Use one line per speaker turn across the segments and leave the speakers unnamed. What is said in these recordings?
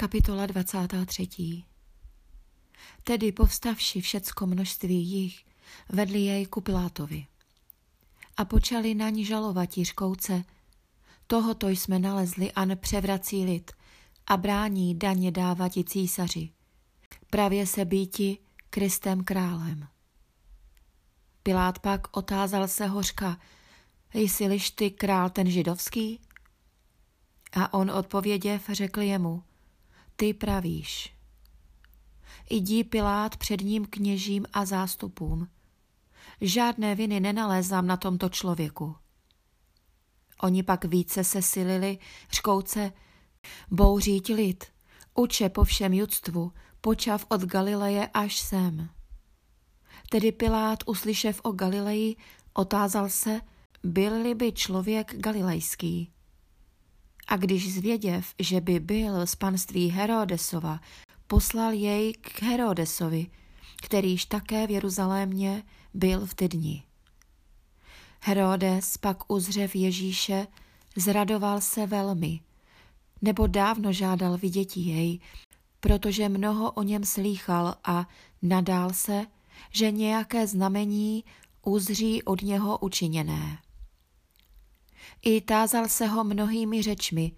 Kapitola 23. Tedy povstavši všecko množství jich, vedli jej ku Pilátovi. A počali na ní žalovat škouce, tohoto jsme nalezli a převrací lid a brání daně dávati císaři. Pravě se býti Kristem králem. Pilát pak otázal se hořka, jsi-liž ty král ten židovský? A on odpověděv řekl jemu, ty pravíš. Idí Pilát před ním kněžím a zástupům. Žádné viny nenalézám na tomto člověku. Oni pak více se silili, řkouce, bouřít lid, uče po všem judstvu, počav od Galileje až sem. Tedy Pilát, uslyšev o Galileji, otázal se, byl-li by člověk galilejský. A když zvěděv, že by byl z panství Herodesova, poslal jej k Herodesovi, kterýž také v Jeruzalémě byl v ty dni. Herodes pak uzřev Ježíše, zradoval se velmi, nebo dávno žádal vidětí jej, protože mnoho o něm slýchal a nadál se, že nějaké znamení uzří od něho učiněné. I tázal se ho mnohými řečmi,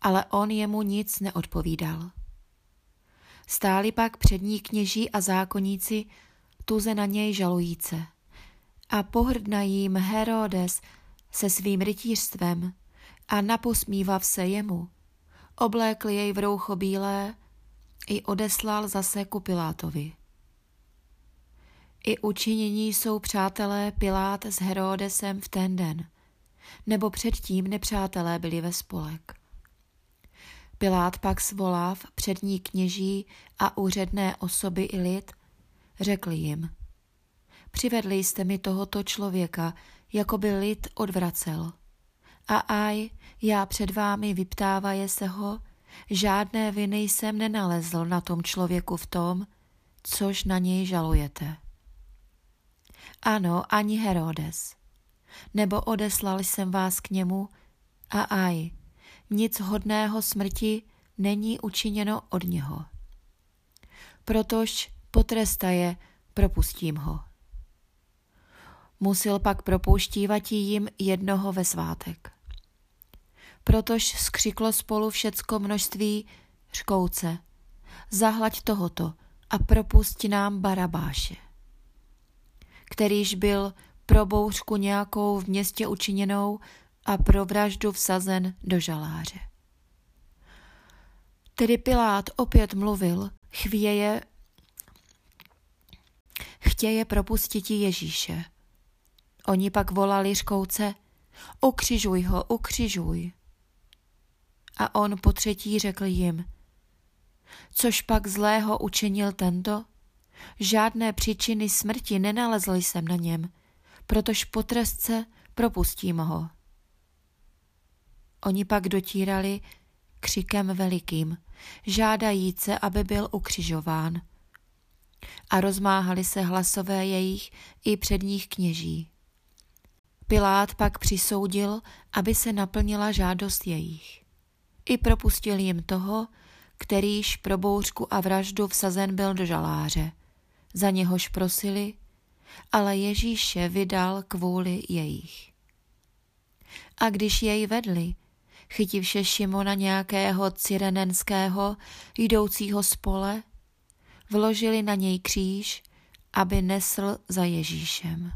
ale on jemu nic neodpovídal. Stáli pak přední kněží a zákoníci tuze na něj žalujíce. A pohrdna jim Herodes se svým rytířstvem a naposmívav se jemu, oblékl jej v roucho bílé i odeslal zase ku Pilátovi. I učinění jsou přátelé Pilát s Herodesem v ten den, nebo předtím nepřátelé byli ve spolek. Pilát pak svoláv přední kněží a úředné osoby i lid, řekl jim, přivedli jste mi tohoto člověka, jako by lid odvracel. A aj, já před vámi vyptávaje se ho, žádné viny jsem nenalezl na tom člověku v tom, což na něj žalujete. Ano, ani Herodes. Nebo odeslal jsem vás k němu a aj, nic hodného smrti není učiněno od něho. Protož potrestaje, propustím ho. Musil pak propouštívat jim jednoho ve svátek. Protož skřiklo spolu všecko množství řkouce. Zahlaď tohoto a propusti nám Barabáše, kterýž byl pro bouřku nějakou v městě učiněnou a pro vraždu vsazen do žaláře. Tedy Pilát opět mluvil, chvěje, chtěje propustit Ježíše. Oni pak volali řkouce, ukřižuj ho, ukřižuj. A on po třetí řekl jim, což pak zlého učinil tento? Žádné příčiny smrti nenalezl jsem na něm, protož potrestce propustím ho. Oni pak dotírali křikem velikým, žádajíce, aby byl ukřižován. A rozmáhali se hlasové jejich i předních kněží. Pilát pak přisoudil, aby se naplnila žádost jejich. I propustil jim toho, kterýž pro bouřku a vraždu vsazen byl do žaláře. Za něhož prosili, ale Ježíše vydal kvůli jejich. A když jej vedli, chytivše Šimona nějakého cyrenenského, jdoucího spole, vložili na něj kříž, aby nesl za Ježíšem.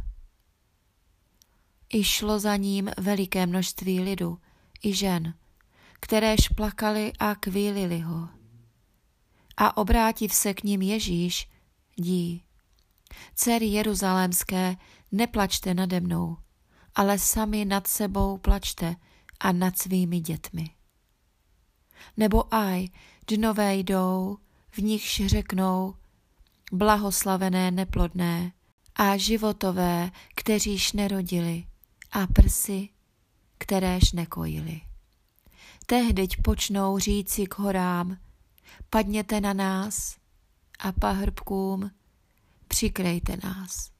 I šlo za ním veliké množství lidu, i žen, kteréž plakali a kvílili ho. A obrátiv se k ním Ježíš, dí. Dcery Jeruzalémské, neplačte nade mnou, ale sami nad sebou plačte, a nad svými dětmi. Nebo aj, dnové jdou, v nichž řeknou, blahoslavené neplodné a životové, kteříž nerodili a prsy, kteréž nekojili. Tehdyť počnou říci k horám, padněte na nás a pahrbkům, přikrejte nás.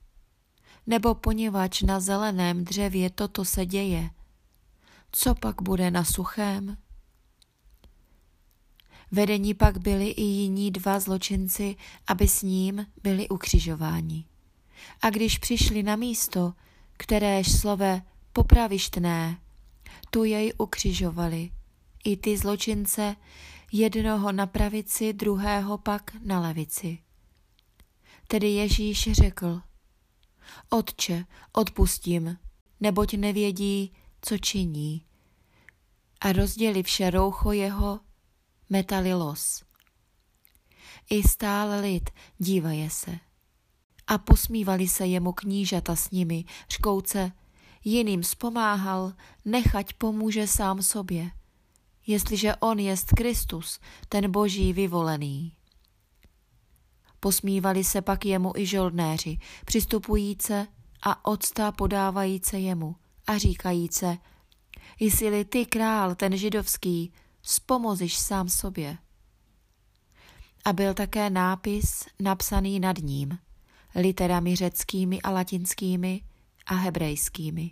Nebo poněvadž na zeleném dřevě toto se děje, co pak bude na suchém? Vedení pak byli i jiní dva zločinci, aby s ním byli ukřižováni. A když přišli na místo, kteréž slove popravištné, tu jej ukřižovali. I ty zločince, jednoho na pravici, druhého pak na levici. Tedy Ježíš řekl, Otče, odpustím, neboť nevědí, co činí. A rozděli vše roucho jeho, metali los. I stál lid, dívaje se. A posmívali se jemu knížata s nimi, škouce, jiným spomáhal, nechať pomůže sám sobě, jestliže on jest Kristus, ten boží vyvolený. Posmívali se pak jemu i žoldnéři, přistupujíce a octa podávajíce jemu a říkajíce, jsi-li ty král, ten židovský, spomoziš sám sobě. A byl také nápis napsaný nad ním, literami řeckými a latinskými a hebrejskými.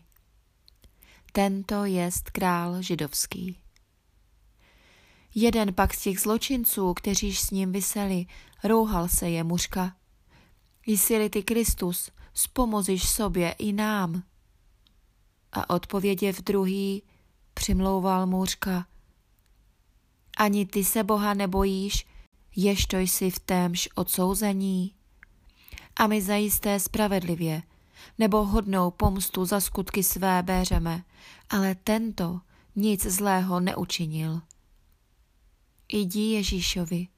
Tento jest král židovský. Jeden pak z těch zločinců, kteříž s ním vyseli, rouhal se je mužka. Jsi-li ty Kristus, spomoziš sobě i nám. A odpověděv druhý, přimlouval mužka. Ani ty se Boha nebojíš, jež to jsi v témž odsouzení. A my zajisté spravedlivě, nebo hodnou pomstu za skutky své béřeme, ale tento nic zlého neučinil. Jdi Ježíšovi.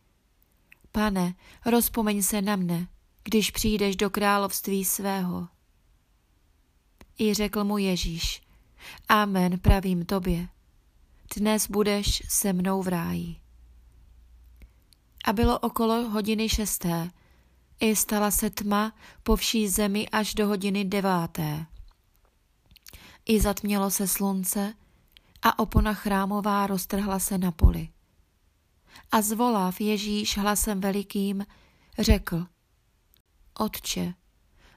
Pane, rozpomeň se na mne, když přijdeš do království svého. I řekl mu Ježíš, Amen, pravím tobě, dnes budeš se mnou v ráji. A bylo okolo hodiny šesté, i stala se tma po vší zemi až do hodiny deváté. I zatmělo se slunce a opona chrámová roztrhla se na poli. A zvolav Ježíš hlasem velikým, řekl, Otče,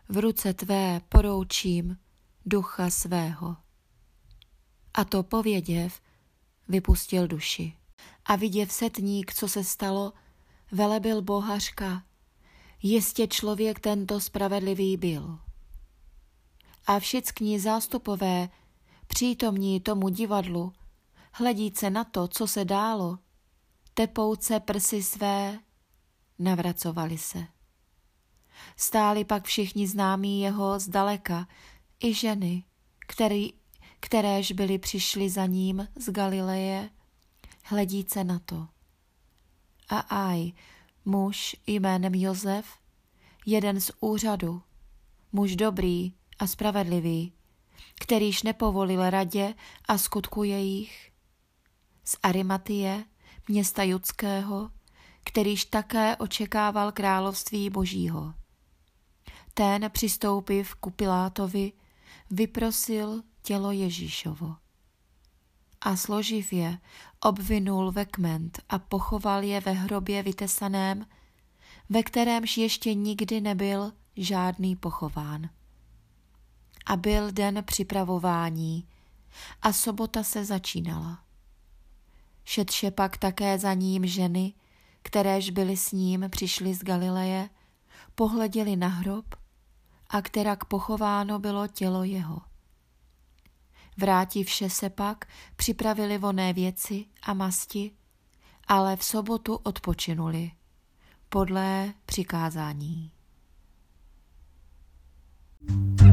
v ruce tvé poroučím ducha svého. A to pověděv, vypustil duši. A viděv setník, co se stalo, velebil bohařka, jistě člověk tento spravedlivý byl. A všichni zástupové, přítomní tomu divadlu, hledíce na to, co se dálo, tepouce prsy své, navracovali se. Stáli pak všichni známí jeho zdaleka, i ženy, který, kteréž byli přišli za ním z Galileje, hledíce na to. A aj, muž jménem Josef, jeden z úřadu, muž dobrý a spravedlivý, kterýž nepovolil radě a skutku jejich, z Arimatie, města judského, kterýž také očekával království božího. Ten přistoupiv ku Pilátovi, vyprosil tělo Ježíšovo. A složiv je, obvinul ve kment a pochoval je ve hrobě vytesaném, ve kterémž ještě nikdy nebyl žádný pochován. A byl den připravování a sobota se začínala. Šetše pak také za ním ženy, kteréž byly s ním, přišly z Galileje, pohleděli na hrob a kterak pochováno bylo tělo jeho. Vrátivše se pak, připravili voné věci a masti, ale v sobotu odpočinuli, podle přikázání. thank you